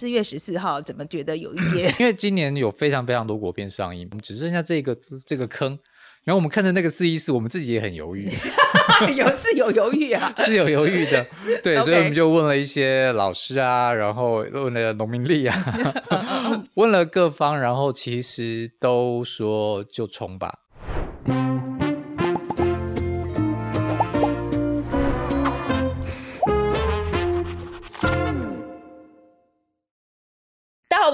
四月十四号怎么觉得有一 点？因为今年有非常非常多国片上映，只剩下这个这个坑。然后我们看着那个四一四，我们自己也很犹豫，有是有犹豫啊，是有犹豫的。对.所以我们就问了一些老师啊，然后问了农民力啊，问了各方，然后其实都说就冲吧。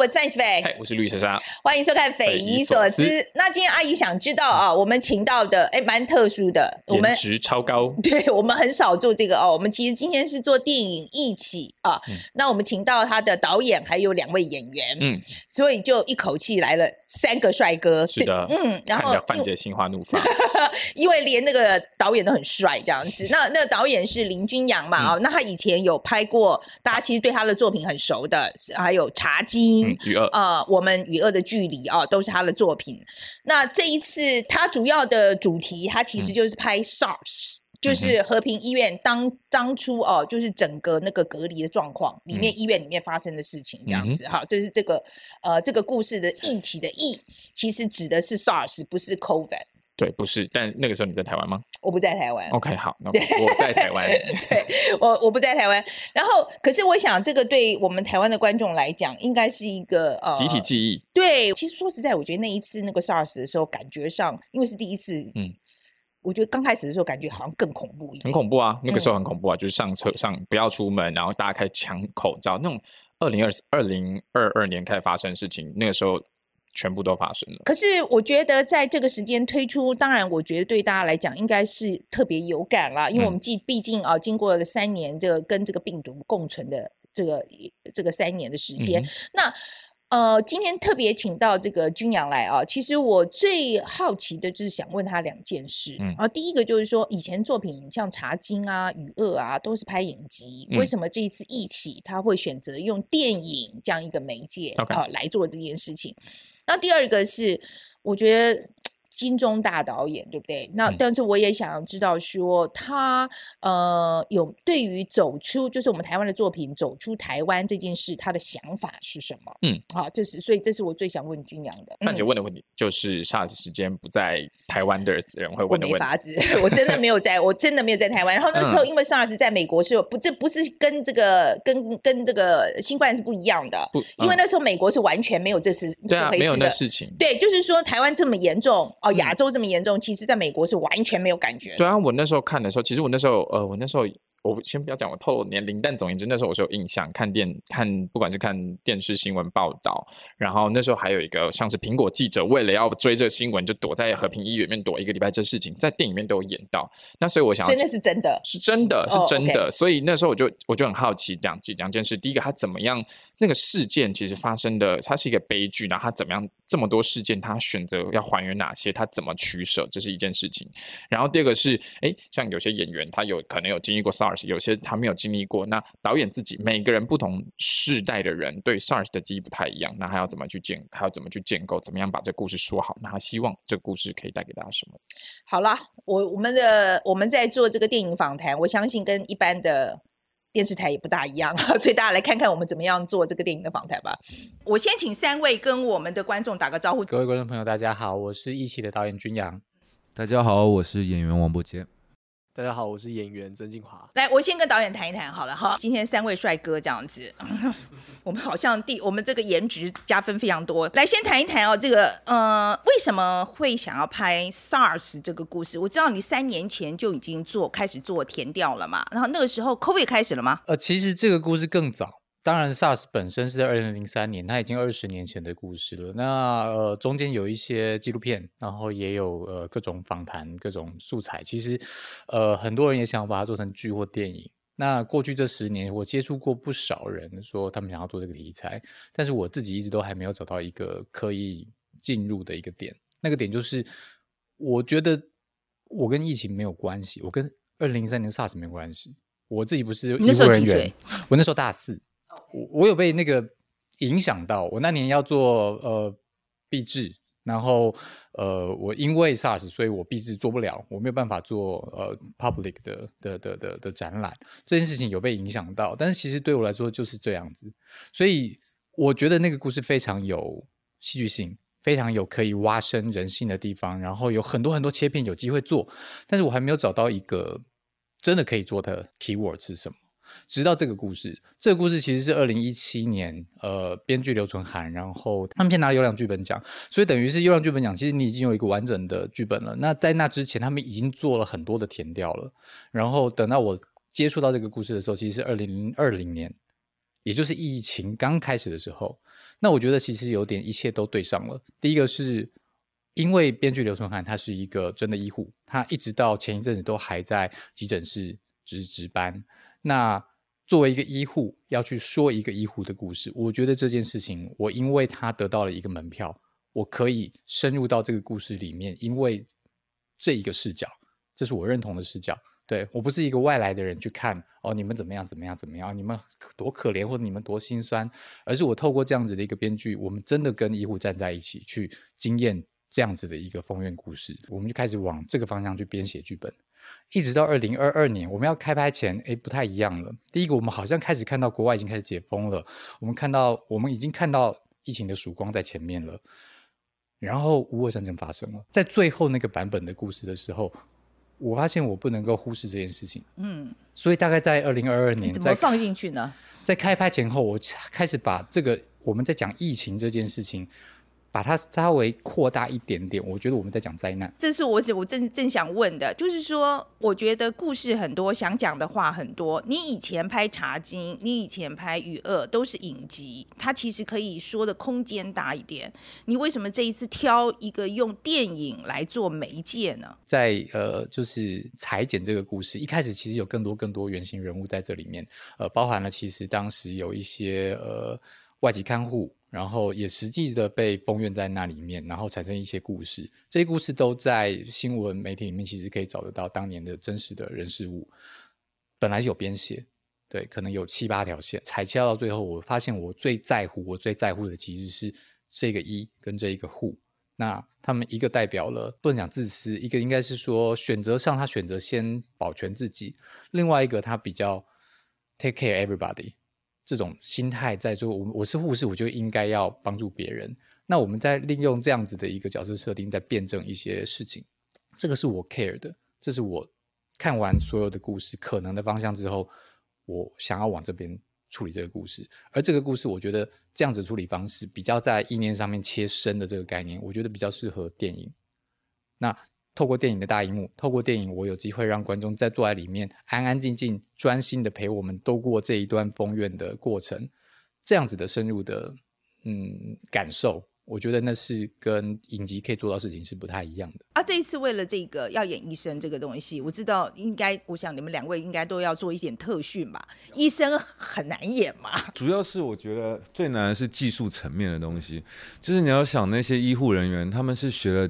我是范我是绿莎莎，欢迎收看《匪夷所思》。那今天阿姨想知道啊，我们请到的哎，蛮特殊的，我们颜值超高。对，我们很少做这个哦。我们其实今天是做电影一起啊。嗯、那我们请到他的导演还有两位演员，嗯，所以就一口气来了三个帅哥。是的，嗯，然后范姐心花怒放，因为连那个导演都很帅，这样子。那那个导演是林君阳嘛？啊、嗯，那他以前有拍过，大家其实对他的作品很熟的，还有《茶金》。与恶啊，我们与恶的距离啊，都是他的作品。那这一次他主要的主题，他其实就是拍 SARS，、嗯、就是和平医院当当初哦、啊，就是整个那个隔离的状况，里面医院里面发生的事情这样子哈。这、嗯、是这个呃这个故事的疫起的疫，其实指的是 SARS，不是 COVID。对，不是，但那个时候你在台湾吗？我不在台湾。OK，好，那我在台湾。对，我我不在台湾。然后，可是我想，这个对我们台湾的观众来讲，应该是一个呃集体记忆。对，其实说实在，我觉得那一次那个 SARS 的时候，感觉上因为是第一次，嗯，我觉得刚开始的时候感觉好像更恐怖一点。很恐怖啊，那个时候很恐怖啊，嗯、就是上车上不要出门，然后大家开始抢口罩，那种二零二二零二二年开始发生的事情，那个时候。全部都发生了。可是我觉得在这个时间推出，当然我觉得对大家来讲应该是特别有感啦，因为我们既毕竟啊经过了三年这个跟这个病毒共存的这个这个三年的时间，嗯、那呃今天特别请到这个君阳来啊，其实我最好奇的就是想问他两件事，嗯、啊，第一个就是说以前作品像《茶经》啊、《与恶》啊都是拍影集，嗯、为什么这一次一起他会选择用电影这样一个媒介.啊来做这件事情？那第二个是，我觉得。金钟大导演，对不对？那但是我也想知道说，他呃有对于走出就是我们台湾的作品走出台湾这件事，他的想法是什么？嗯，好，这是所以这是我最想问君阳的。范姐问的问题就是 SARS 时间不在台湾的 人会问的问题。我没法子，我真的没有在，我真的没有在台湾。然后那时候因为 SARS 在美国是不，这不是跟这个跟跟这个新冠是不一样的，不，因为那时候美国是完全没有这事，对啊，没有那事情。对，就是说台湾这么严重。哦，亚洲这么严重，其实在美国是完全没有感觉。对啊，我那时候看的时候，其实我那时候，呃，我那时候。我先不要讲我透露年龄，但总言之，那时候我是有印象，看电看，不管是看电视新闻报道，然后那时候还有一个像是苹果记者，为了要追这个新闻，就躲在和平医院里面躲一个礼拜，这事情在电影里面都有演到。那所以我想要，所以那是真的，是真的，是真的。Oh. 所以那时候我就我就很好奇两两件事，第一个他怎么样那个事件其实发生的，它是一个悲剧，然后他怎么样这么多事件，他选择要还原哪些，他怎么取舍，这是一件事情。然后第二个是，哎，像有些演员他有可能有经历过 SARS，有些他没有。经历过，那导演自己每个人不同世代的人对 SARS 的记忆不太一样，那还要怎么去建，还要怎么去建构，怎么样把这个故事说好？那他希望这个故事可以带给大家什么？好了，我我们的我们在做这个电影访谈，我相信跟一般的电视台也不大一样，所以大家来看看我们怎么样做这个电影的访谈吧。我先请三位跟我们的观众打个招呼。各位观众朋友，大家好，我是一起的导演君阳。大家好，我是演员王柏杰。大家好，我是演员曾静华。来，我先跟导演谈一谈好了哈。今天三位帅哥这样子，我们好像第我们这个颜值加分非常多。来，先谈一谈哦，这个呃，为什么会想要拍 SARS 这个故事？我知道你三年前就已经做开始做填调了嘛，然后那个时候 COVID 开始了吗？呃，其实这个故事更早。当然，SARS 本身是在二零零三年，它已经二十年前的故事了。那呃，中间有一些纪录片，然后也有呃各种访谈、各种素材。其实，呃，很多人也想把它做成剧或电影。那过去这十年，我接触过不少人说他们想要做这个题材，但是我自己一直都还没有找到一个可以进入的一个点。那个点就是，我觉得我跟疫情没有关系，我跟二零零三年 SARS 没关系。我自己不是医护人员，我那时候大四。我我有被那个影响到，我那年要做呃毕制，然后呃我因为 SARS，所以我毕制做不了，我没有办法做呃 public 的的的的的展览，这件事情有被影响到，但是其实对我来说就是这样子，所以我觉得那个故事非常有戏剧性，非常有可以挖深人性的地方，然后有很多很多切片有机会做，但是我还没有找到一个真的可以做的 keyword 是什么。直到这个故事，这个故事其实是二零一七年，呃，编剧刘存涵，然后他们先拿了优良剧本奖，所以等于是优良剧本奖，其实你已经有一个完整的剧本了。那在那之前，他们已经做了很多的填调了。然后等到我接触到这个故事的时候，其实是二零二零年，也就是疫情刚开始的时候。那我觉得其实有点一切都对上了。第一个是因为编剧刘存涵他是一个真的医护，他一直到前一阵子都还在急诊室值值班。那作为一个医护要去说一个医护的故事，我觉得这件事情，我因为他得到了一个门票，我可以深入到这个故事里面，因为这一个视角，这是我认同的视角。对，我不是一个外来的人去看哦，你们怎么样怎么样怎么样，你们多可怜或者你们多心酸，而是我透过这样子的一个编剧，我们真的跟医护站在一起去经验这样子的一个风院故事，我们就开始往这个方向去编写剧本。一直到二零二二年，我们要开拍前，诶，不太一样了。第一个，我们好像开始看到国外已经开始解封了，我们看到，我们已经看到疫情的曙光在前面了。然后，乌俄战争发生了，在最后那个版本的故事的时候，我发现我不能够忽视这件事情。嗯，所以大概在二零二二年，怎么放进去呢？在开拍前后，我开始把这个我们在讲疫情这件事情。把它稍微扩大一点点，我觉得我们在讲灾难。这是我我正正想问的，就是说，我觉得故事很多，想讲的话很多。你以前拍《茶经》，你以前拍《雨恶》，都是影集，它其实可以说的空间大一点。你为什么这一次挑一个用电影来做媒介呢？在呃，就是裁剪这个故事，一开始其实有更多更多原型人物在这里面，呃，包含了其实当时有一些呃外籍看护。然后也实际的被封院在那里面，然后产生一些故事。这些故事都在新闻媒体里面，其实可以找得到当年的真实的人事物。本来有编写，对，可能有七八条线，裁切到最后，我发现我最在乎，我最在乎的其实是这个一跟这一个护。那他们一个代表了不能讲自私，一个应该是说选择上他选择先保全自己，另外一个他比较 take care everybody。这种心态在做，我我是护士，我就应该要帮助别人。那我们在利用这样子的一个角色设定，在辩证一些事情，这个是我 care 的，这是我看完所有的故事可能的方向之后，我想要往这边处理这个故事。而这个故事，我觉得这样子处理方式比较在意念上面切身的这个概念，我觉得比较适合电影。那。透过电影的大荧幕，透过电影，我有机会让观众在坐在里面安安静静、专心的陪我们度过这一段风院的过程，这样子的深入的嗯感受。我觉得那是跟影集可以做到事情是不太一样的啊！这一次为了这个要演医生这个东西，我知道应该，我想你们两位应该都要做一点特训吧？医生很难演嘛？主要是我觉得最难的是技术层面的东西，就是你要想那些医护人员，他们是学了，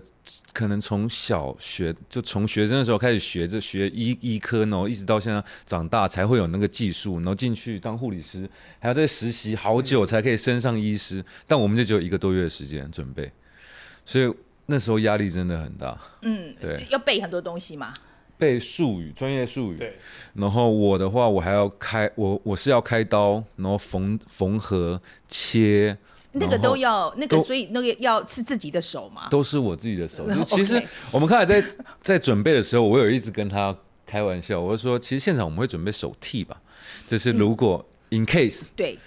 可能从小学就从学生的时候开始学着学医医科，然后一直到现在长大才会有那个技术，然后进去当护理师，还要再实习好久才可以升上医师，但我们就只有一个多月的时间。时间准备，所以那时候压力真的很大。嗯，对，要背很多东西嘛，背术语、专业术语。对。然后我的话，我还要开，我我是要开刀，然后缝缝合、切，那个都要那个，所以那个要是自己的手嘛，都是我自己的手。就 其实我们刚才在在准备的时候，我有一直跟他开玩笑，我就说，其实现场我们会准备手替吧，就是如果 in case、嗯、对。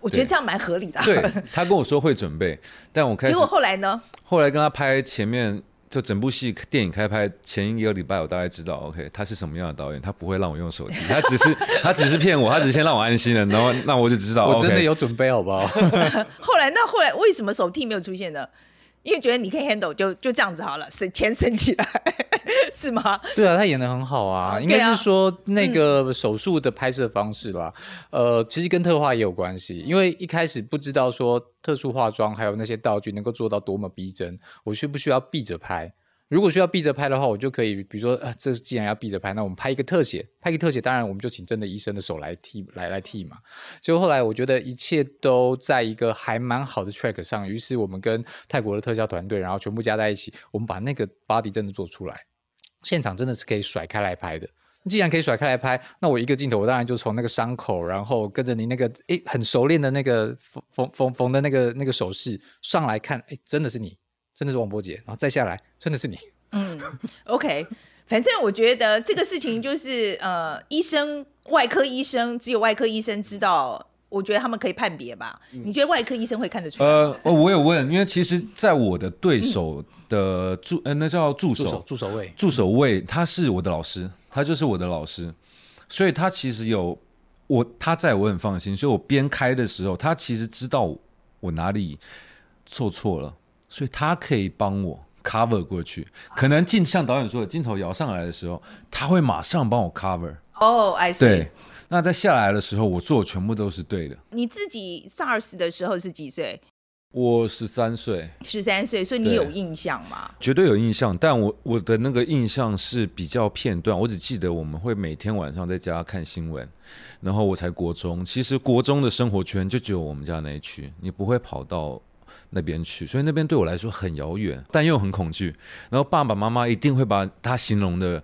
我觉得这样蛮合理的。对，他跟我说会准备，但我开始结果后来呢？后来跟他拍前面，就整部戏电影开拍前一个礼拜，我大概知道，OK，他是什么样的导演，他不会让我用手机，他只是 他只是骗我，他只是先让我安心了，然后那我就知道，我真的有准备，好不好？后来那后来为什么手替没有出现呢？因为觉得你可以 handle，就就这样子好了，省钱省起来。是吗？对啊，他演的很好啊，应该是说那个手术的拍摄方式啦，嗯、呃，其实跟特化也有关系，因为一开始不知道说特殊化妆还有那些道具能够做到多么逼真，我需不需要闭着拍？如果需要闭着拍的话，我就可以，比如说，呃，这既然要闭着拍，那我们拍一个特写，拍一个特写，当然我们就请真的医生的手来替，来来替嘛。结果后来我觉得一切都在一个还蛮好的 track 上，于是我们跟泰国的特效团队，然后全部加在一起，我们把那个 body 真的做出来。现场真的是可以甩开来拍的，既然可以甩开来拍，那我一个镜头，我当然就从那个伤口，然后跟着你那个诶很熟练的那个缝缝缝缝的那个那个手势上来看，诶真的是你，真的是王波杰，然后再下来，真的是你。嗯，OK，反正我觉得这个事情就是呃，医生外科医生只有外科医生知道。我觉得他们可以判别吧？你觉得外科医生会看得出来？呃，我有问，因为其实，在我的对手的助，呃，那叫助手，助手位，助手位，他是我的老师，他就是我的老师，所以他其实有我，他在我很放心，所以我边开的时候，他其实知道我哪里做错了，所以他可以帮我 cover 过去。可能镜像导演说的，镜头摇上来的时候，他会马上帮我 cover。哦，I see。对。那在下来的时候，我做的全部都是对的。你自己 SARS 的时候是几岁？我十三岁。十三岁，所以你有印象吗？绝对有印象，但我我的那个印象是比较片段，我只记得我们会每天晚上在家看新闻，然后我才国中。其实国中的生活圈就只有我们家那一区，你不会跑到那边去，所以那边对我来说很遥远，但又很恐惧。然后爸爸妈妈一定会把他形容的。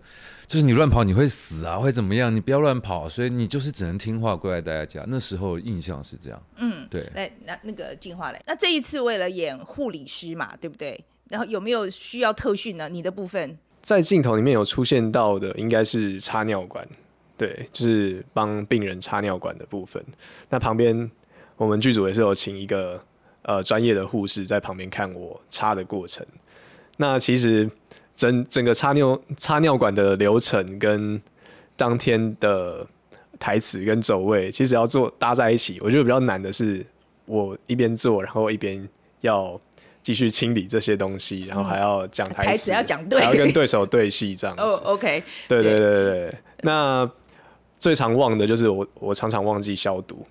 就是你乱跑你会死啊，会怎么样？你不要乱跑，所以你就是只能听话，乖乖待在家。那时候印象是这样。嗯，对。来，那那个进化嘞，那这一次为了演护理师嘛，对不对？然后有没有需要特训呢？你的部分在镜头里面有出现到的，应该是插尿管，对，就是帮病人插尿管的部分。那旁边我们剧组也是有请一个呃专业的护士在旁边看我插的过程。那其实。整整个插尿插尿管的流程跟当天的台词跟走位，其实要做搭在一起。我觉得比较难的是，我一边做，然后一边要继续清理这些东西，然后还要讲台词，台词要讲对，还要跟对手对戏这样子。哦，OK，对对对对对。那最常忘的就是我，我常常忘记消毒。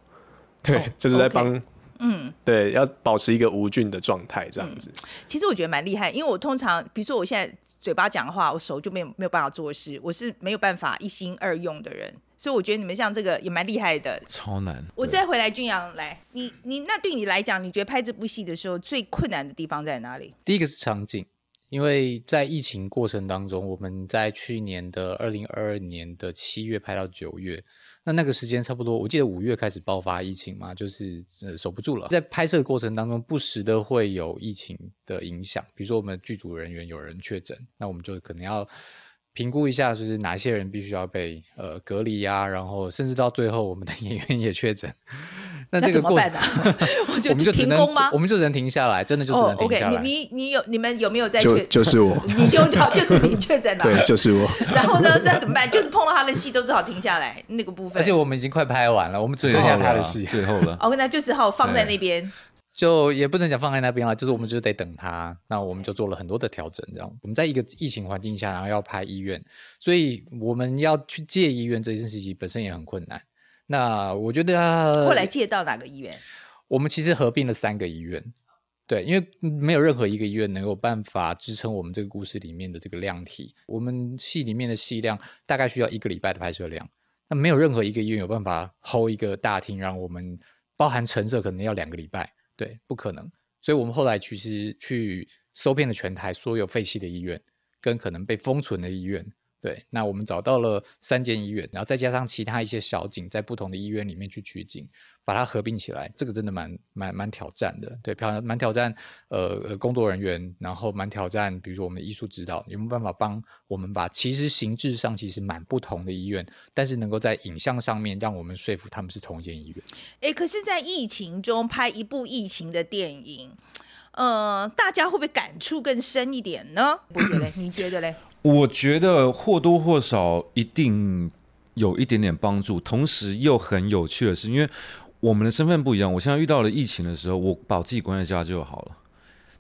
对，就是在帮。嗯，对，要保持一个无菌的状态，这样子。嗯，其实我觉得蛮厉害，因为我通常，比如说我现在嘴巴讲的话，我手就没有没有办法做事，我是没有办法一心二用的人，所以我觉得你们像这个也蛮厉害的。超难。我再回来，俊阳来，你你那对你来讲，你觉得拍这部戏的时候最困难的地方在哪里？第一个是场景。因为在疫情过程当中，我们在去年的二零二二年的七月拍到九月，那那个时间差不多，我记得五月开始爆发疫情嘛，就是呃守不住了。在拍摄过程当中，不时的会有疫情的影响，比如说我们剧组人员有人确诊，那我们就可能要。评估一下，就是哪些人必须要被呃隔离呀、啊，然后甚至到最后，我们的 演员也确诊。那这个过程，我们就停工吗？我们就只能停下来，真的就只能停下来。Oh, OK，你你你有你们有没有在确？就就是我，你就就是你确诊了。对，就是我。然后呢，那怎么办？就是碰到他的戏都只好停下来那个部分。而且我们已经快拍完了，我们只剩下他的戏，最后了。哦，那就只好放在那边。就也不能讲放在那边了，就是我们就得等他。那我们就做了很多的调整，这样我们在一个疫情环境下，然后要拍医院，所以我们要去借医院这件事情本身也很困难。那我觉得后来借到哪个医院？我们其实合并了三个医院，对，因为没有任何一个医院能有办法支撑我们这个故事里面的这个量体。我们戏里面的戏量大概需要一个礼拜的拍摄量，那没有任何一个医院有办法 hold 一个大厅，让我们包含陈设可能要两个礼拜。对，不可能。所以我们后来其实去搜遍了全台所有废弃的医院，跟可能被封存的医院。对，那我们找到了三间医院，然后再加上其他一些小景，在不同的医院里面去取景，把它合并起来，这个真的蛮蛮蛮挑战的。对，漂亮，蛮挑战。呃，工作人员，然后蛮挑战，比如说我们的艺术指导，有没有办法帮我们把其实形制上其实蛮不同的医院，但是能够在影像上面让我们说服他们是同一间医院。哎，可是，在疫情中拍一部疫情的电影，呃，大家会不会感触更深一点呢？我觉得，你觉得嘞？我觉得或多或少一定有一点点帮助，同时又很有趣的是，因为我们的身份不一样。我现在遇到了疫情的时候，我把自己关在家就好了。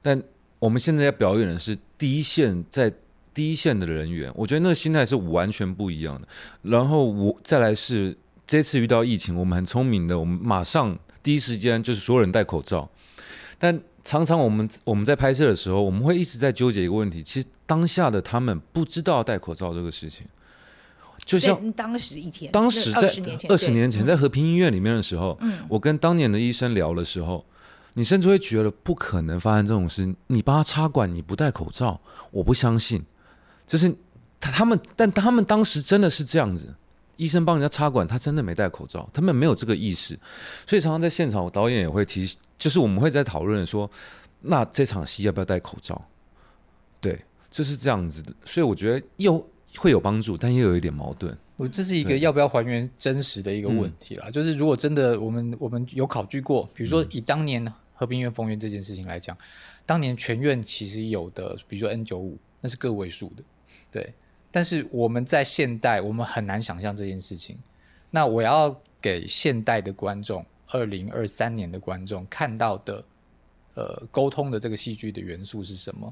但我们现在要表演的是第一线，在第一线的人员，我觉得那个心态是完全不一样的。然后我再来是这次遇到疫情，我们很聪明的，我们马上第一时间就是所有人戴口罩，但。常常我们我们在拍摄的时候，我们会一直在纠结一个问题。其实当下的他们不知道戴口罩这个事情，就像当时以前，当时在二十年前在和平医院里面的时候，嗯，我跟当年的医生聊的时候，你甚至会觉得不可能发生这种事。你帮他插管，你不戴口罩，我不相信。就是他他们，但他们当时真的是这样子，医生帮人家插管，他真的没戴口罩，他们没有这个意识，所以常常在现场，我导演也会提，就是我们会在讨论说，那这场戏要不要戴口罩？对，就是这样子的，所以我觉得又会有帮助，但又有一点矛盾。我这是一个要不要还原真实的一个问题啦，就是如果真的我们我们有考据过，比如说以当年和平医院封院这件事情来讲，当年全院其实有的，比如说 N 九五，那是个位数的，对。但是我们在现代，我们很难想象这件事情。那我要给现代的观众，二零二三年的观众看到的，呃，沟通的这个戏剧的元素是什么？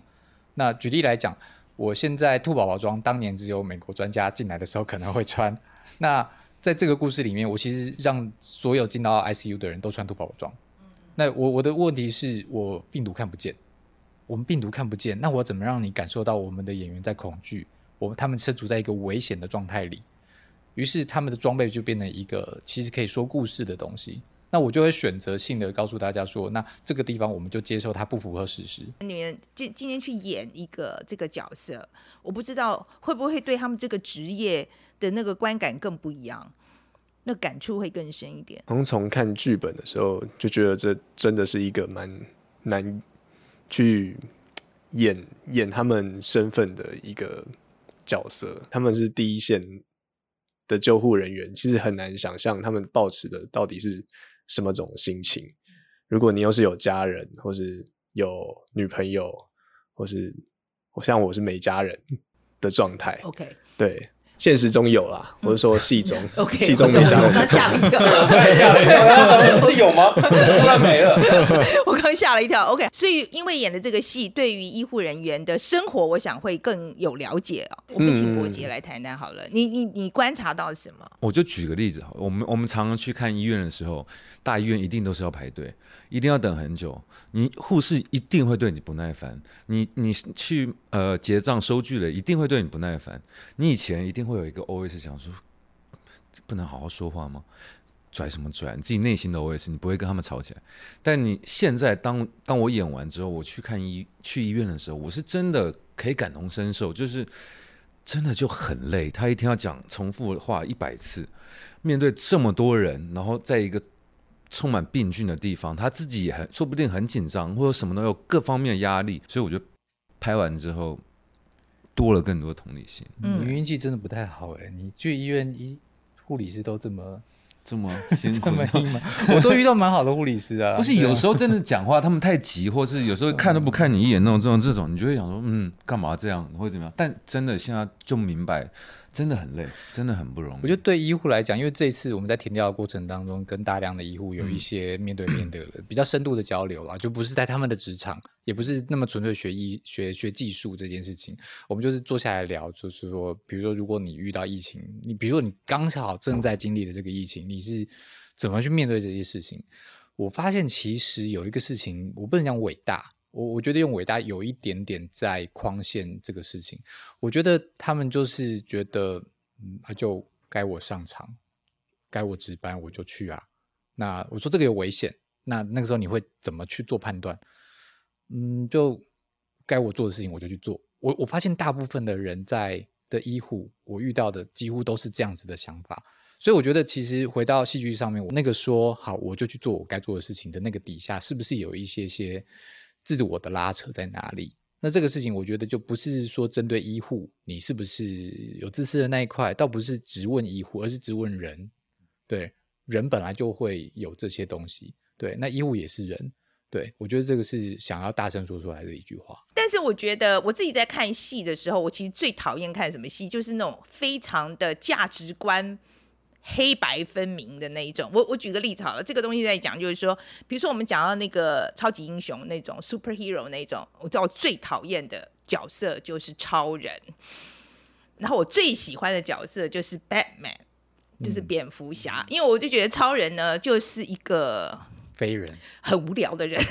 那举例来讲。我现在兔宝宝装，当年只有美国专家进来的时候可能会穿。那在这个故事里面，我其实让所有进到 ICU 的人都穿兔宝宝装。那我我的问题是我病毒看不见，我们病毒看不见，那我怎么让你感受到我们的演员在恐惧？我们他们身处在一个危险的状态里，于是他们的装备就变成一个其实可以说故事的东西。那我就会选择性的告诉大家说，那这个地方我们就接受它不符合事实。你们今今天去演一个这个角色，我不知道会不会对他们这个职业的那个观感更不一样，那感触会更深一点。从从看剧本的时候就觉得这真的是一个蛮难去演演他们身份的一个角色，他们是第一线的救护人员，其实很难想象他们抱持的到底是。什么种心情？如果你又是有家人，或是有女朋友，或是我像我是没家人的状态，OK，对。现实中有啦，我是说戏中，嗯、戏中没家人。我刚吓了一跳，我刚吓了一跳，是有吗？突然没了，我刚吓了一跳。OK，所以因为演的这个戏，对于医护人员的生活，我想会更有了解哦。我们请柏杰来谈谈好了，嗯、你你你观察到什么？我就举个例子哈，我们我们常常去看医院的时候，大医院一定都是要排队。一定要等很久，你护士一定会对你不耐烦，你你去呃结账收据了，一定会对你不耐烦。你以前一定会有一个 OS 想说，不能好好说话吗？拽什么拽？你自己内心的 OS，你不会跟他们吵起来。但你现在当当我演完之后，我去看医去医院的时候，我是真的可以感同身受，就是真的就很累。他一天要讲重复的话一百次，面对这么多人，然后在一个。充满病菌的地方，他自己也很说不定很紧张，或者什么都有各方面的压力，所以我觉得拍完之后多了更多同理心。嗯，你运气真的不太好哎，你去医院医护理师都这么 这么 辛苦吗？我都遇到蛮好的护理师啊。不是有时候真的讲话他们太急，或是有时候看都不看你一眼那种这种这种，你就会想说嗯，干嘛这样或者怎么样？但真的现在就明白。真的很累，真的很不容易。我觉得对医护来讲，因为这一次我们在田调的过程当中，跟大量的医护有一些面对面的、嗯、比较深度的交流啦，就不是在他们的职场，也不是那么纯粹学医学学技术这件事情。我们就是坐下来聊，就是说，比如说，如果你遇到疫情，你比如说你刚好正在经历的这个疫情，你是怎么去面对这些事情？我发现其实有一个事情，我不能讲伟大。我我觉得用伟大有一点点在框限这个事情。我觉得他们就是觉得，嗯，啊，就该我上场，该我值班我就去啊。那我说这个有危险，那那个时候你会怎么去做判断？嗯，就该我做的事情我就去做。我我发现大部分的人在的医护，我遇到的几乎都是这样子的想法。所以我觉得其实回到戏剧上面，我那个说好我就去做我该做的事情的那个底下，是不是有一些些？自我的拉扯在哪里？那这个事情，我觉得就不是说针对医护，你是不是有自私的那一块，倒不是质问医护，而是质问人。对，人本来就会有这些东西。对，那医护也是人。对，我觉得这个是想要大声说出来的一句话。但是我觉得我自己在看戏的时候，我其实最讨厌看什么戏，就是那种非常的价值观。黑白分明的那一种，我我举个例子好了，这个东西在讲就是说，比如说我们讲到那个超级英雄那种 superhero 那种，我知道我最讨厌的角色就是超人，然后我最喜欢的角色就是 Batman，就是蝙蝠侠，嗯、因为我就觉得超人呢就是一个非人，很无聊的人。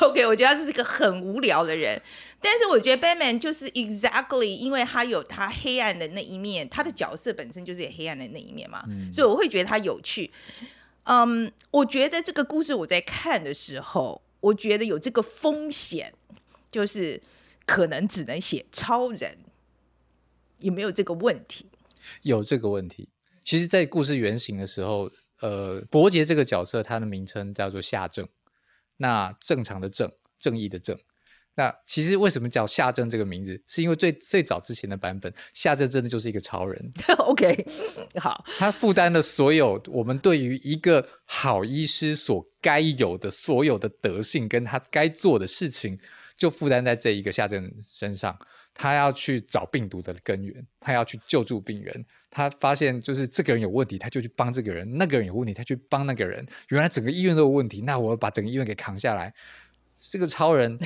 OK，我觉得他是一个很无聊的人，但是我觉得 Batman 就是 exactly，因为他有他黑暗的那一面，他的角色本身就是有黑暗的那一面嘛，嗯、所以我会觉得他有趣。嗯、um，我觉得这个故事我在看的时候，我觉得有这个风险，就是可能只能写超人，有没有这个问题？有这个问题。其实，在故事原型的时候，呃，伯杰这个角色，他的名称叫做夏正，那正常的正，正义的正。那其实为什么叫夏正这个名字？是因为最最早之前的版本，夏正真的就是一个超人。OK，好，他负担了所有我们对于一个好医师所该有的所有的德性，跟他该做的事情，就负担在这一个夏正身上。他要去找病毒的根源，他要去救助病人。他发现就是这个人有问题，他就去帮这个人；那个人有问题，他去帮那个人。原来整个医院都有问题，那我把整个医院给扛下来。这个超人。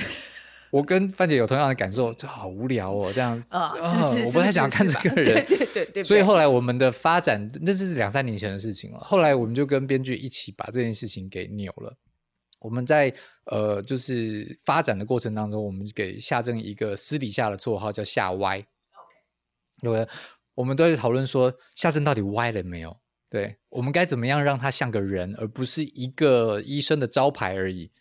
我跟范姐有同样的感受，就好无聊哦，这样子，我不太想看这个人。对对对对。所以后来我们的发展，那是两三年前的事情了。后来我们就跟编剧一起把这件事情给扭了。我们在呃，就是发展的过程当中，我们给夏正一个私底下的绰号叫夏歪。OK。因为我们都在讨论说，夏正到底歪了没有？对，我们该怎么样让他像个人，而不是一个医生的招牌而已。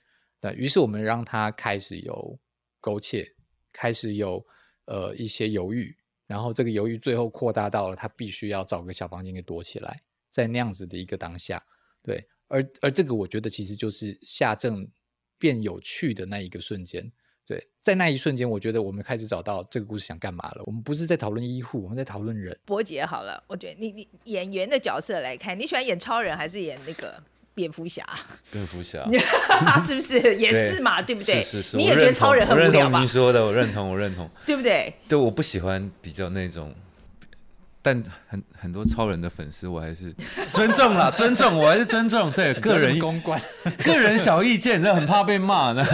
对，于是我们让他开始有。苟且，开始有呃一些犹豫，然后这个犹豫最后扩大到了他必须要找个小房间给躲起来，在那样子的一个当下，对，而而这个我觉得其实就是夏正变有趣的那一个瞬间，对，在那一瞬间，我觉得我们开始找到这个故事想干嘛了。我们不是在讨论医护，我们在讨论人。伯杰好了，我觉得你你演员的角色来看，你喜欢演超人还是演那个？蝙蝠侠，蝙蝠侠，是不是也是嘛？对，对不对？是是是，你也觉得超人很无聊吧？你说的，我认同，我认同，对不对？对，我不喜欢比较那种，但很很多超人的粉丝，我还是 尊重啦，尊重，我还是尊重。对，个人公关，个人小意见，这很怕被骂呢。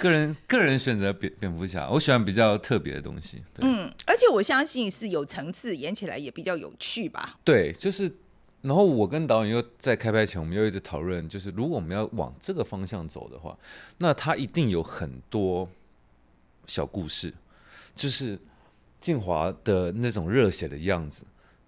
个人个人选择蝙蝙蝠侠，我喜欢比较特别的东西。嗯，而且我相信是有层次，演起来也比较有趣吧？对，就是。然后我跟导演又在开拍前，我们又一直讨论，就是如果我们要往这个方向走的话，那他一定有很多小故事，就是静华的那种热血的样子，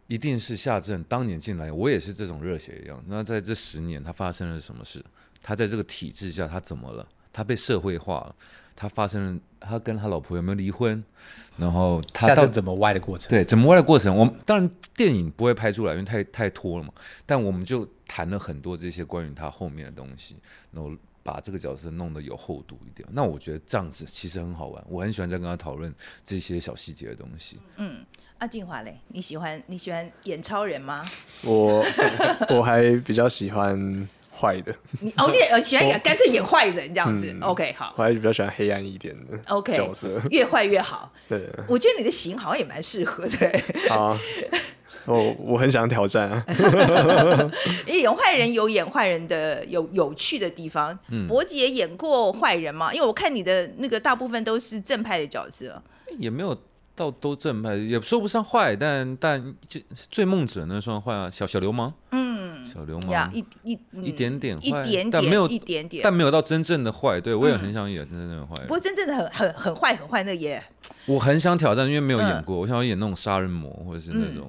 一定是夏正当年进来，我也是这种热血的样子。那在这十年，他发生了什么事？他在这个体制下，他怎么了？他被社会化了？他发生了？他跟他老婆有没有离婚？然后他到怎么歪的过程？对，怎么歪的过程？我们当然电影不会拍出来，因为太太拖了嘛。但我们就谈了很多这些关于他后面的东西，然后把这个角色弄得有厚度一点。那我觉得这样子其实很好玩，我很喜欢在跟他讨论这些小细节的东西。嗯，阿静华嘞，你喜欢你喜欢演超人吗？我我还比较喜欢。坏的，你哦，你也喜欢演干脆演坏人这样子，OK 好。我还是比较喜欢黑暗一点的 OK 角色，越坏越好。对，我觉得你的型好像也蛮适合的。好，我我很想挑战啊。演坏人有演坏人的有有趣的地方。嗯伯杰演过坏人吗？因为我看你的那个大部分都是正派的角色，也没有到都正派，也说不上坏，但但就醉梦者那算坏啊，小小流氓。嗯。小流氓呀，一一一点点坏，一点点，但没有一点点，但没有到真正的坏。对，我也很想演真正的坏。不过真正的很很很坏很坏那也，我很想挑战，因为没有演过，我想要演那种杀人魔，或者是那种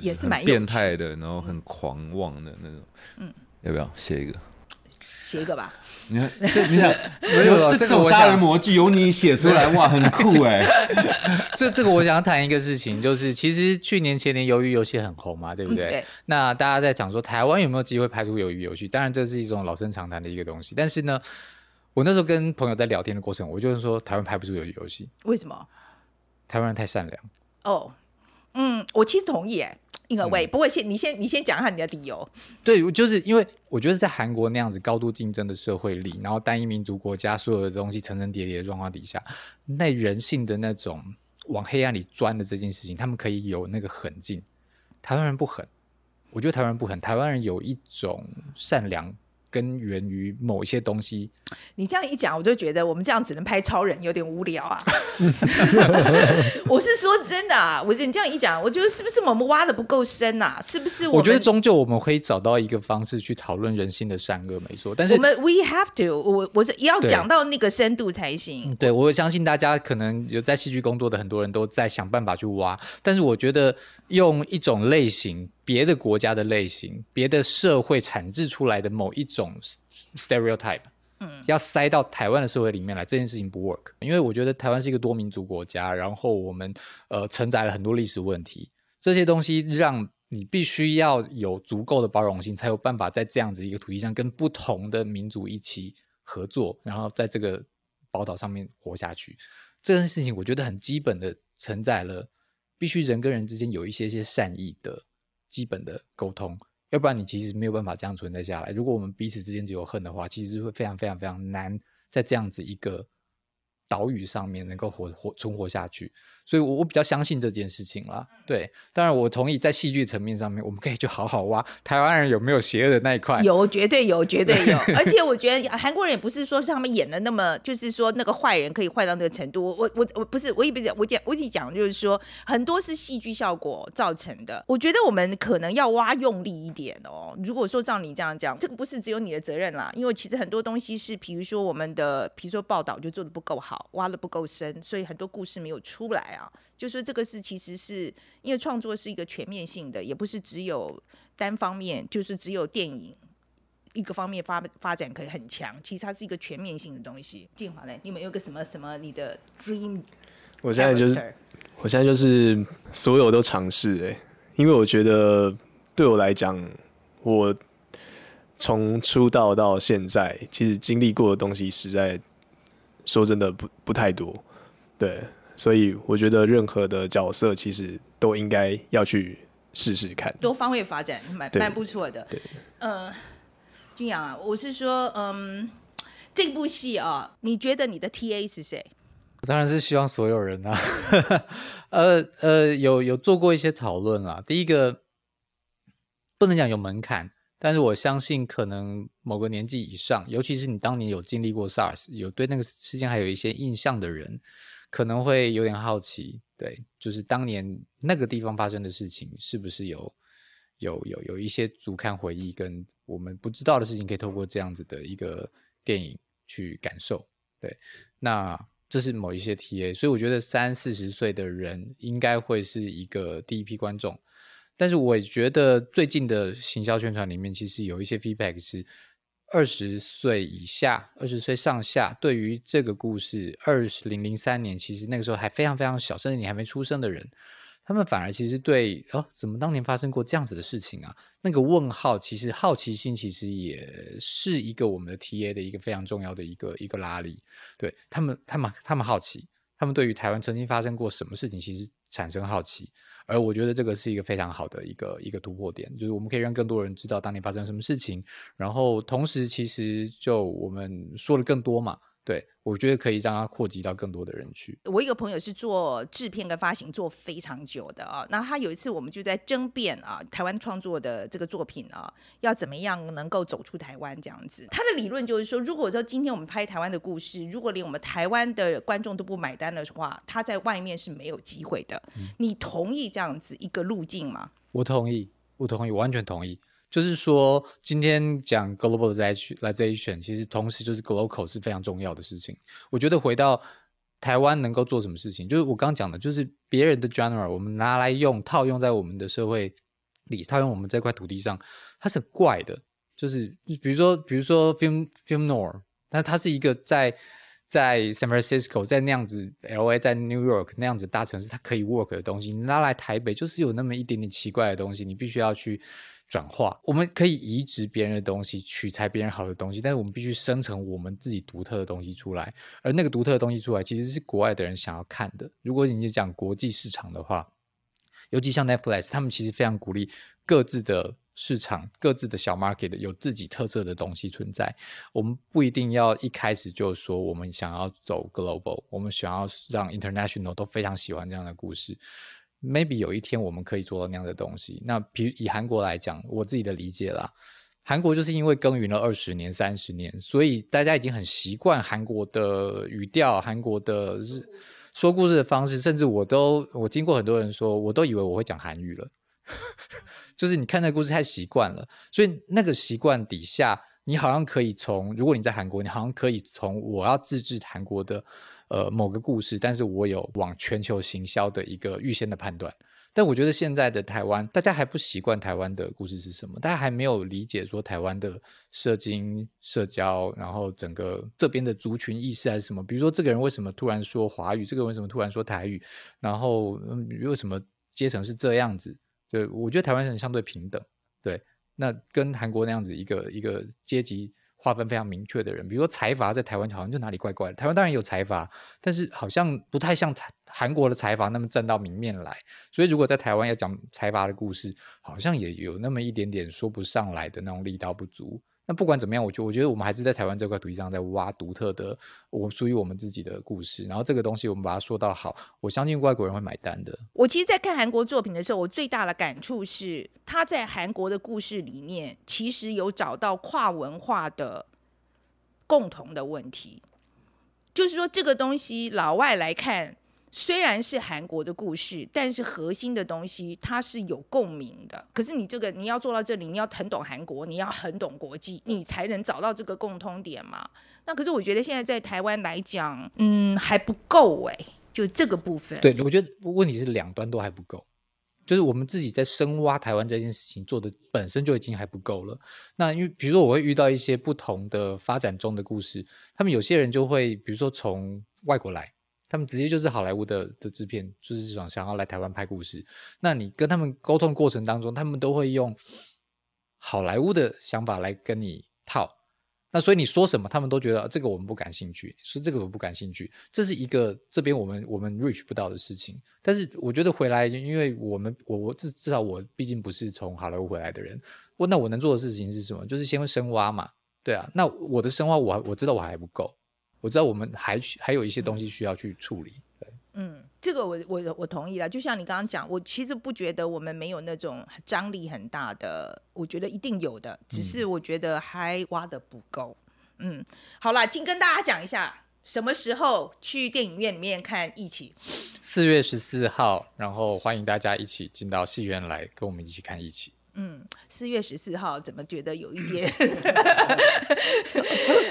也是蛮变态的，然后很狂妄的那种。嗯，要不要写一个？写一个吧。你看，这你想，这这种杀人魔剧由你写出来，哇，很酷哎。这这个我想要谈一个事情，就是其实去年前年鱿鱼游戏很红嘛，对不对？对。那大家在讲说台湾有没有机会拍出鱿鱼游戏？当然这是一种老生常谈的一个东西。但是呢，我那时候跟朋友在聊天的过程，我就是说台湾拍不出鱿鱼游戏。为什么？台湾人太善良。哦，嗯，我其实同意哎。喂，不过先你先你先讲一下你的理由。对，就是因为我觉得在韩国那样子高度竞争的社会里，然后单一民族国家，所有的东西层层叠叠的状况底下，那人性的那种往黑暗里钻的这件事情，他们可以有那个狠劲。台湾人不狠，我觉得台湾人不狠，台湾人有一种善良。根源于某一些东西，你这样一讲，我就觉得我们这样只能拍超人，有点无聊啊。我是说真的啊，我觉得你这样一讲，我觉得是不是我们挖的不够深呐、啊？是不是我？我觉得终究我们可以找到一个方式去讨论人性的善恶，没错。但是我们 we have to，我我是要讲到那个深度才行。对，我相信大家可能有在戏剧工作的很多人都在想办法去挖，但是我觉得用一种类型。别的国家的类型，别的社会产制出来的某一种 stereotype，嗯，要塞到台湾的社会里面来，这件事情不 work。因为我觉得台湾是一个多民族国家，然后我们呃承载了很多历史问题，这些东西让你必须要有足够的包容性，才有办法在这样子一个土地上跟不同的民族一起合作，然后在这个宝岛上面活下去。这件事情我觉得很基本的承载了，必须人跟人之间有一些些善意的基本的沟通。要不然你其实没有办法这样存在下来。如果我们彼此之间只有恨的话，其实是会非常非常非常难在这样子一个岛屿上面能够活活存活下去。所以我，我我比较相信这件事情啦。对，当然我同意在戏剧层面上面，我们可以去好好挖台湾人有没有邪恶的那一块。有，绝对有，绝对有。而且我觉得韩国人也不是说像他们演的那么，就是说那个坏人可以坏到那个程度。我我我不是，我也不是我讲我只讲就是说很多是戏剧效果造成的。我觉得我们可能要挖用力一点哦。如果说照你这样讲，这个不是只有你的责任啦，因为其实很多东西是，比如说我们的，比如说报道就做的不够好，挖的不够深，所以很多故事没有出来啊。就说这个是其实是因为创作是一个全面性的，也不是只有单方面，就是只有电影一个方面发发展可以很强，其实它是一个全面性的东西。静华嘞，你们有个什么什么你的 dream？我现在就是我现在就是所有都尝试哎，因为我觉得对我来讲，我从出道到现在，其实经历过的东西实在说真的不不太多，对。所以我觉得任何的角色其实都应该要去试试看，多方位发展，蛮蛮不错的。对，呃，俊阳啊，我是说，嗯，这部戏啊，你觉得你的 TA 是谁？当然是希望所有人啊。呃呃，有有做过一些讨论啊。第一个不能讲有门槛，但是我相信可能某个年纪以上，尤其是你当年有经历过 SARS，有对那个事件还有一些印象的人。可能会有点好奇，对，就是当年那个地方发生的事情，是不是有有有有一些足堪回忆，跟我们不知道的事情，可以透过这样子的一个电影去感受，对，那这是某一些 TA，所以我觉得三四十岁的人应该会是一个第一批观众，但是我也觉得最近的行销宣传里面，其实有一些 feedback 是。二十岁以下，二十岁上下，对于这个故事，二零零三年，其实那个时候还非常非常小，甚至你还没出生的人，他们反而其实对哦，怎么当年发生过这样子的事情啊？那个问号，其实好奇心，其实也是一个我们的 TA 的一个非常重要的一个一个拉力。对他们，他们，他们好奇，他们对于台湾曾经发生过什么事情，其实产生好奇。而我觉得这个是一个非常好的一个一个突破点，就是我们可以让更多人知道当年发生什么事情，然后同时其实就我们说的更多嘛。对，我觉得可以让它扩及到更多的人去。我一个朋友是做制片跟发行做非常久的啊，那他有一次我们就在争辩啊，台湾创作的这个作品啊，要怎么样能够走出台湾这样子。他的理论就是说，如果说今天我们拍台湾的故事，如果连我们台湾的观众都不买单的话，他在外面是没有机会的。嗯。你同意这样子一个路径吗？我同意，我同意，我完全同意。就是说，今天讲 globalization，其实同时就是 global 是非常重要的事情。我觉得回到台湾能够做什么事情，就是我刚刚讲的，就是别人的 genre，我们拿来用套用在我们的社会里，套用我们这块土地上，它是很怪的。就是比如说，比如说 film film noir，那它是一个在在 San Francisco，在那样子 LA，在 New York 那样子大城市，它可以 work 的东西，你拿来台北就是有那么一点点奇怪的东西，你必须要去。转化，我们可以移植别人的东西，取材别人好的东西，但是我们必须生成我们自己独特的东西出来。而那个独特的东西出来，其实是国外的人想要看的。如果你讲国际市场的话，尤其像 Netflix，他们其实非常鼓励各自的市场、各自的小 market 有自己特色的东西存在。我们不一定要一开始就说我们想要走 global，我们想要让 international 都非常喜欢这样的故事。Maybe 有一天我们可以做到那样的东西。那比以韩国来讲，我自己的理解啦，韩国就是因为耕耘了二十年、三十年，所以大家已经很习惯韩国的语调、韩国的日说故事的方式，甚至我都我听过很多人说，我都以为我会讲韩语了。就是你看那个故事太习惯了，所以那个习惯底下，你好像可以从，如果你在韩国，你好像可以从我要自制韩国的。呃，某个故事，但是我有往全球行销的一个预先的判断，但我觉得现在的台湾，大家还不习惯台湾的故事是什么，大家还没有理解说台湾的社经、社交，然后整个这边的族群意识还是什么。比如说，这个人为什么突然说华语？这个人为什么突然说台语？然后，为什么阶层是这样子？对，我觉得台湾人相对平等。对，那跟韩国那样子一个一个阶级。划分非常明确的人，比如说财阀在台湾好像就哪里怪怪的。台湾当然有财阀，但是好像不太像韩国的财阀那么站到明面来。所以如果在台湾要讲财阀的故事，好像也有那么一点点说不上来的那种力道不足。那不管怎么样，我觉我觉得我们还是在台湾这块土地上在挖独特的，我属于我们自己的故事。然后这个东西我们把它说到好，我相信外国人会买单的。我其实，在看韩国作品的时候，我最大的感触是，他在韩国的故事里面，其实有找到跨文化的共同的问题，就是说这个东西老外来看。虽然是韩国的故事，但是核心的东西它是有共鸣的。可是你这个你要做到这里，你要很懂韩国，你要很懂国际，你才能找到这个共通点嘛。那可是我觉得现在在台湾来讲，嗯，还不够哎，就这个部分。对，我觉得问题是两端都还不够，就是我们自己在深挖台湾这件事情做的本身就已经还不够了。那因为比如说我会遇到一些不同的发展中的故事，他们有些人就会比如说从外国来。他们直接就是好莱坞的的制片，就是这种想要来台湾拍故事。那你跟他们沟通过程当中，他们都会用好莱坞的想法来跟你套。那所以你说什么，他们都觉得这个我们不感兴趣，说这个我不感兴趣。这是一个这边我们我们 reach 不到的事情。但是我觉得回来，因为我们我我至至少我毕竟不是从好莱坞回来的人，我那我能做的事情是什么？就是先深挖嘛，对啊。那我的深挖我我知道我还不够。我知道我们还还有一些东西需要去处理。对，嗯，这个我我我同意了。就像你刚刚讲，我其实不觉得我们没有那种张力很大的，我觉得一定有的，只是我觉得还挖的不够。嗯，嗯，好了，请跟大家讲一下，什么时候去电影院里面看《一起》？四月十四号，然后欢迎大家一起进到戏院来跟我们一起看《一起》。嗯，四月十四号怎么觉得有一点？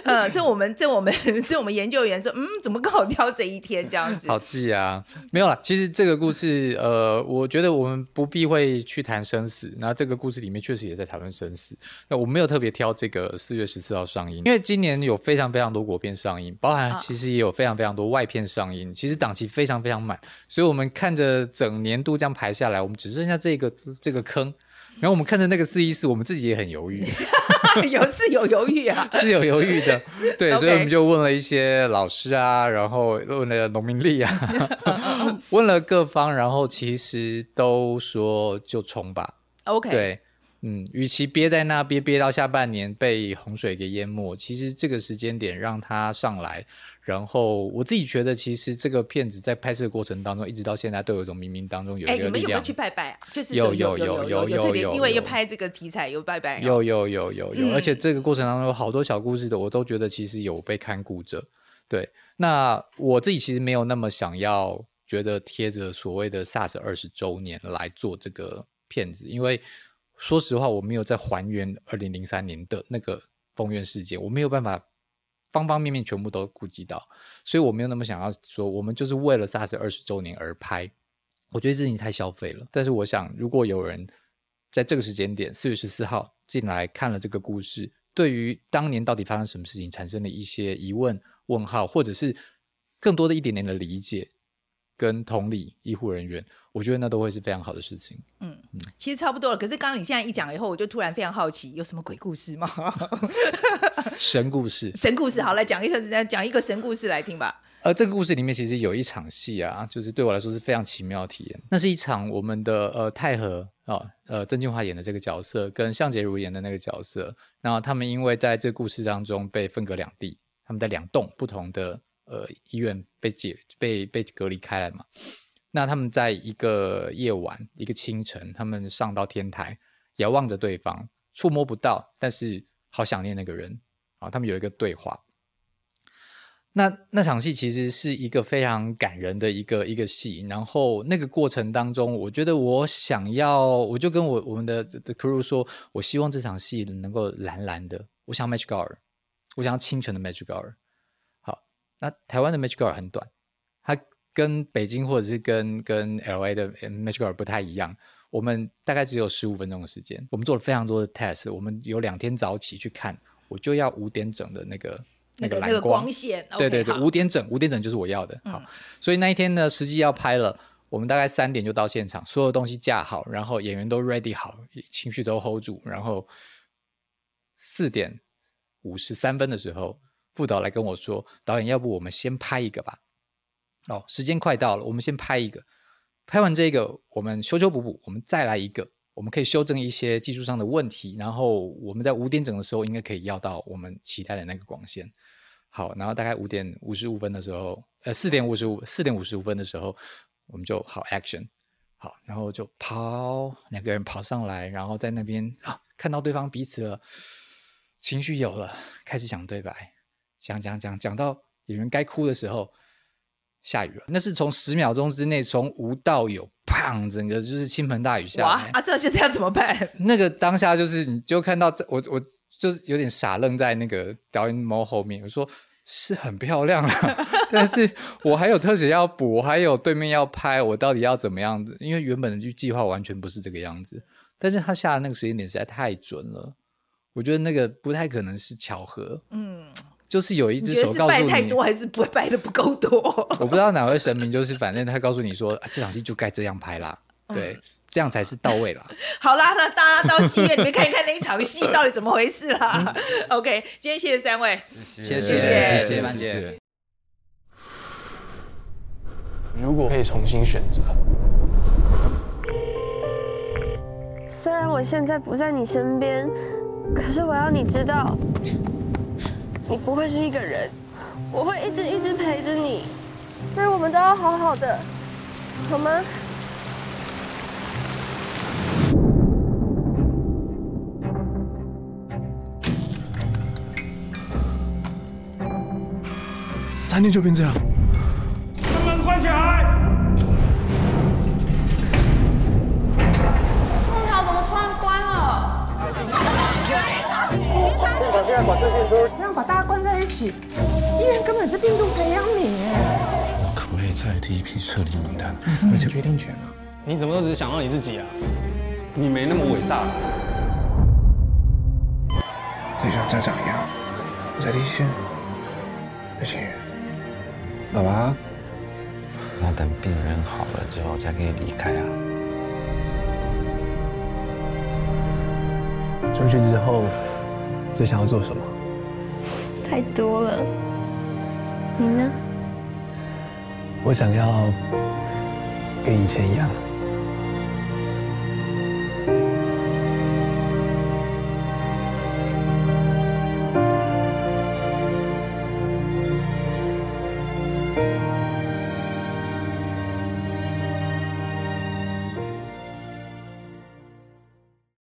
嗯，这我们这我们 这我们研究员说，嗯，怎么刚好挑这一天这样子？好记啊，没有啦。其实这个故事，呃，我觉得我们不必会去谈生死。那这个故事里面确实也在讨论生死。那我没有特别挑这个四月十四号上映，因为今年有非常非常多国片上映，包含其实也有非常非常多外片上映，其实档期非常非常满。所以我们看着整年度这样排下来，我们只剩下这个这个坑。然后我们看着那个四一四，我们自己也很犹豫，有是有犹豫啊，是有犹豫的，对所以我们就问了一些老师啊，然后问了农民力啊，问了各方，然后其实都说就冲吧，OK，对，嗯，与其憋在那憋憋到下半年被洪水给淹没，其实这个时间点让它上来。然后我自己觉得，其实这个片子在拍摄过程当中，一直到现在都有一种冥冥当中有一个力量。哎，你们有没有去拜拜啊？就是有有有有有有有，因为要拍这个题材有拜拜。有有有有有，而且这个过程当中有好多小故事的，我都觉得其实有被看顾着。对，那我自己其实没有那么想要觉得贴着所谓的 SARS 二十周年来做这个片子，因为说实话，我没有在还原二零零三年的那个封院事件，我没有办法。方方面面全部都顾及到，所以我没有那么想要说，我们就是为了 SARS 二十周年而拍。我觉得这已经太消费了。但是我想，如果有人在这个时间点，四月十四号进来看了这个故事，对于当年到底发生什么事情产生了一些疑问、问号，或者是更多的一点点的理解。跟同理医护人员，我觉得那都会是非常好的事情。嗯嗯，其实差不多了。可是刚刚你现在一讲以后，我就突然非常好奇，有什么鬼故事吗？神故事，神故事，好，来讲一下，讲一个神故事来听吧。呃，这个故事里面其实有一场戏啊，就是对我来说是非常奇妙的体验。那是一场我们的呃太和啊，呃曾敬华演的这个角色，跟向杰如演的那个角色，然后他们因为在这个故事当中被分隔两地，他们在两栋不同的。呃，医院被解被被隔离开来嘛？那他们在一个夜晚，一个清晨，他们上到天台，遥望着对方，触摸不到，但是好想念那个人啊！他们有一个对话。那那场戏其实是一个非常感人的一个一个戏。然后那个过程当中，我觉得我想要，我就跟我我们的的 crew 说，我希望这场戏能够蓝蓝的，我想 Magic Hour，我想要清晨的 Magic Hour。那台湾的 Magic Hour 很短，它跟北京或者是跟跟 LA 的 Magic Hour 不太一样，我们大概只有十五分钟的时间，我们做了非常多的 test，我们有两天早起去看，我就要五点整的那个那个蓝光，对对对，好五点整，五点整就是我要的。好，嗯所以那一天呢，实际要拍了，我们大概三点就到现场，所有东西架好，然后演员都 ready 好，情绪都 hold 住，然后四点五十三分的时候，副导来跟我说：“导演，要不我们先拍一个吧？哦，时间快到了，我们先拍一个。拍完这个，我们修修补补，我们再来一个，我们可以修正一些技术上的问题。然后我们在五点整的时候，应该可以要到我们期待的那个光线。好，然后大概五点五十五分的时候，呃，四点五十五，四点五十五分的时候，我们就好 action。好，然后就跑，两个人跑上来，然后在那边啊，看到对方彼此了。”情绪有了，开始讲对白，讲讲讲讲到演员该哭的时候，下雨了。那是从十秒钟之内，从无到有，砰，整个就是倾盆大雨下来。哇啊，这现在要怎么办？那个当下就是，你就看到我，我就是有点傻愣在那个导演猫后面。我说是很漂亮了，但是我还有特写要补，我还有对面要拍，我到底要怎么样子？因为原本的计划完全不是这个样子，但是他下的那个时间点实在太准了。我觉得那个不太可能是巧合，嗯，就是有一只手告诉你，你拜太多还是不会拜的不够多？我不知道哪位神明，就是反正他告诉你说，啊、这场戏就该这样拍啦，对，嗯、这样才是到位啦。好啦，那大家到戏院里面看一看那一场戏到底怎么回事啦。OK，今天谢谢三位，谢谢谢谢谢谢曼姐。如果可以重新选择，虽然我现在不在你身边。可是我要你知道，你不会是一个人，我会一直一直陪着你，所以我们都要好好的，好吗？三天就变这样，现场现在管制进出，这样把大家关在一起，医院根本是病毒培养皿耶！可不可以再第一批撤离名单？你是没有决定权啊！你怎么都只想到你自己啊？你没那么伟大。就像站长一样，我在第一线，刘青云。爸爸，要等病人好了之后才可以离开啊。出去之后，最想要做什么？太多了。你呢？我想要跟以前一样。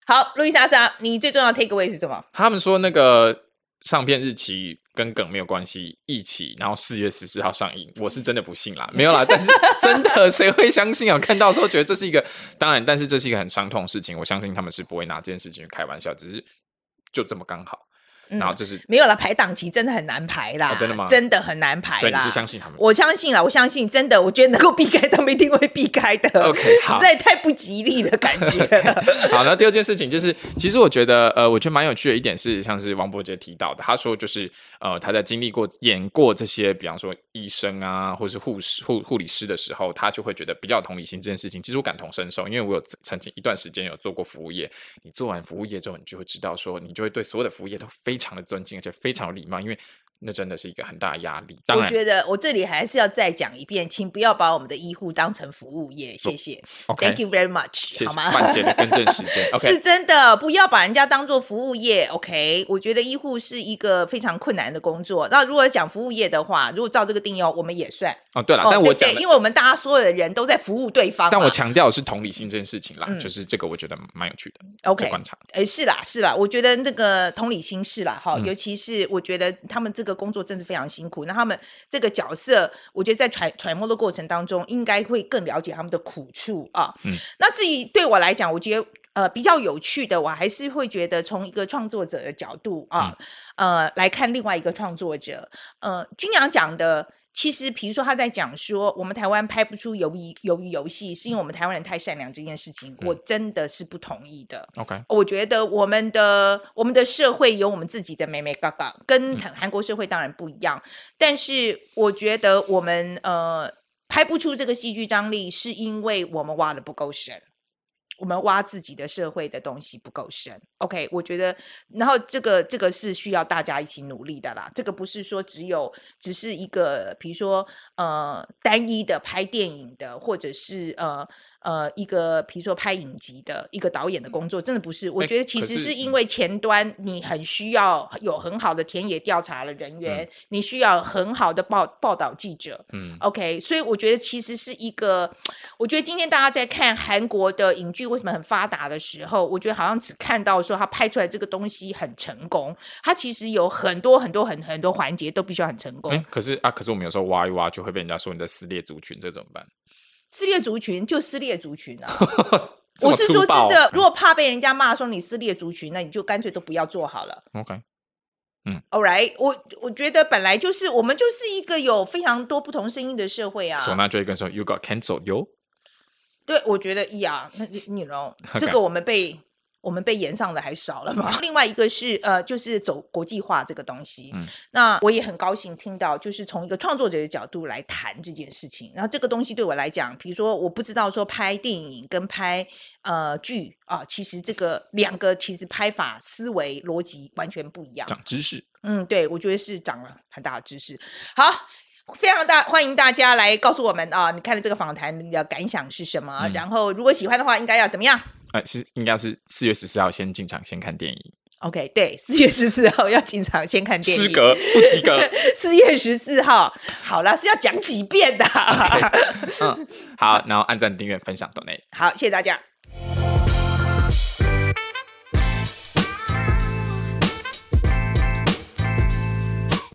好，路易莎莎，你最重要的 take away 是什么？他们说那个上片日期跟梗没有关系，一起，然后四月十四号上映。我是真的不信啦，没有啦，但是真的谁会相信啊？看到时候觉得这是一个，当然，但是这是一个很伤痛的事情。我相信他们是不会拿这件事情开玩笑，只是就这么刚好。然后就是、嗯、没有了，排档期真的很难排啦，哦、真的吗？真的很难排啦。所以你是相信他们？我相信了，我相信真的，我觉得能够避开，他们一定会避开的。OK，好，实在太不吉利的感觉。好，那第二件事情就是，其实我觉得，呃，我觉得蛮有趣的一点是，像是王伯杰提到的，他说就是，呃，他在经历过演过这些，比方说医生啊，或者是护士、护护理师的时候，他就会觉得比较同理心这件事情。其实我感同身受，因为我有曾经一段时间有做过服务业，你做完服务业之后，你就会知道说，你就会对所有的服务业都非常的尊敬，而且。非常有礼貌，因为那真的是一个很大的压力。当然，我觉得我这里还是要再讲一遍，请不要把我们的医护当成服务业，谢谢。Okay, Thank you very much，谢谢好吗？半截的更正时间，okay. 是真的，不要把人家当做服务业。OK，我觉得医护是一个非常困难的工作。那如果讲服务业的话，如果照这个定义，我们也算。哦，对了，但我讲、哦，因为我们大家所有的人都在服务对方。但我强调的是同理心这件事情啦，嗯、就是这个我觉得蛮有趣的。OK，观察，哎，是啦，是啦，我觉得那个同理心是啦，哈、嗯，尤其是我觉得他们这个工作真的非常辛苦。那他们这个角色，我觉得在揣揣摩的过程当中，应该会更了解他们的苦处啊。嗯，那至于对我来讲，我觉得呃比较有趣的，我还是会觉得从一个创作者的角度啊，嗯、呃来看另外一个创作者。呃，君阳讲的。其实比如说他在讲说我们台湾拍不出鱿鱼鱿鱼游戏，是因为我们台湾人太善良这件事情，嗯、我真的是不同意的。OK，我觉得我们的我们的社会有我们自己的美美嘎嘎，跟韩国社会当然不一样，嗯、但是我觉得我们呃拍不出这个戏剧张力，是因为我们挖的不够深。我们挖自己的社会的东西不够深，OK？我觉得，然后这个这个是需要大家一起努力的啦。这个不是说只有只是一个，比如说呃单一的拍电影的，或者是呃。呃，一个比如说拍影集的一个导演的工作，真的不是。我觉得其实是因为前端你很需要有很好的田野调查的人员，嗯、你需要很好的报报道记者。嗯，OK，所以我觉得其实是一个，我觉得今天大家在看韩国的影剧为什么很发达的时候，我觉得好像只看到说他拍出来这个东西很成功，他其实有很多很多很很多环节都必须要很成功。可是啊，可是我们有时候挖一挖就会被人家说你在撕裂族群，这怎么办？撕裂族群就撕裂族群啊！我是说真的，如果怕被人家骂说你撕裂族群，那你就干脆都不要做好了。OK，嗯，All right，我我觉得本来就是我们就是一个有非常多不同声音的社会啊。唢呐就会跟说 You got cancelled, yo。对，我觉得呀，那你你 know，这个我们被。我们被延上的还少了嘛？另外一个是呃，就是走国际化这个东西。嗯，那我也很高兴听到，就是从一个创作者的角度来谈这件事情。然后这个东西对我来讲，比如说我不知道说拍电影跟拍呃剧啊，其实这个两个其实拍法、思维、逻辑完全不一样。长知识。嗯，对，我觉得是长了很大的知识。好，非常大欢迎大家来告诉我们啊，你看了这个访谈你的感想是什么？嗯，然后如果喜欢的话，应该要怎么样？呃，是应该是四月十四号先进场先看电影。OK，对，四月十四号要进场先看电影。失格不及格。四月十四号，好了，是要讲几遍的。Okay. 嗯，好，然后按赞、订阅、分享，抖内。好，谢谢大家。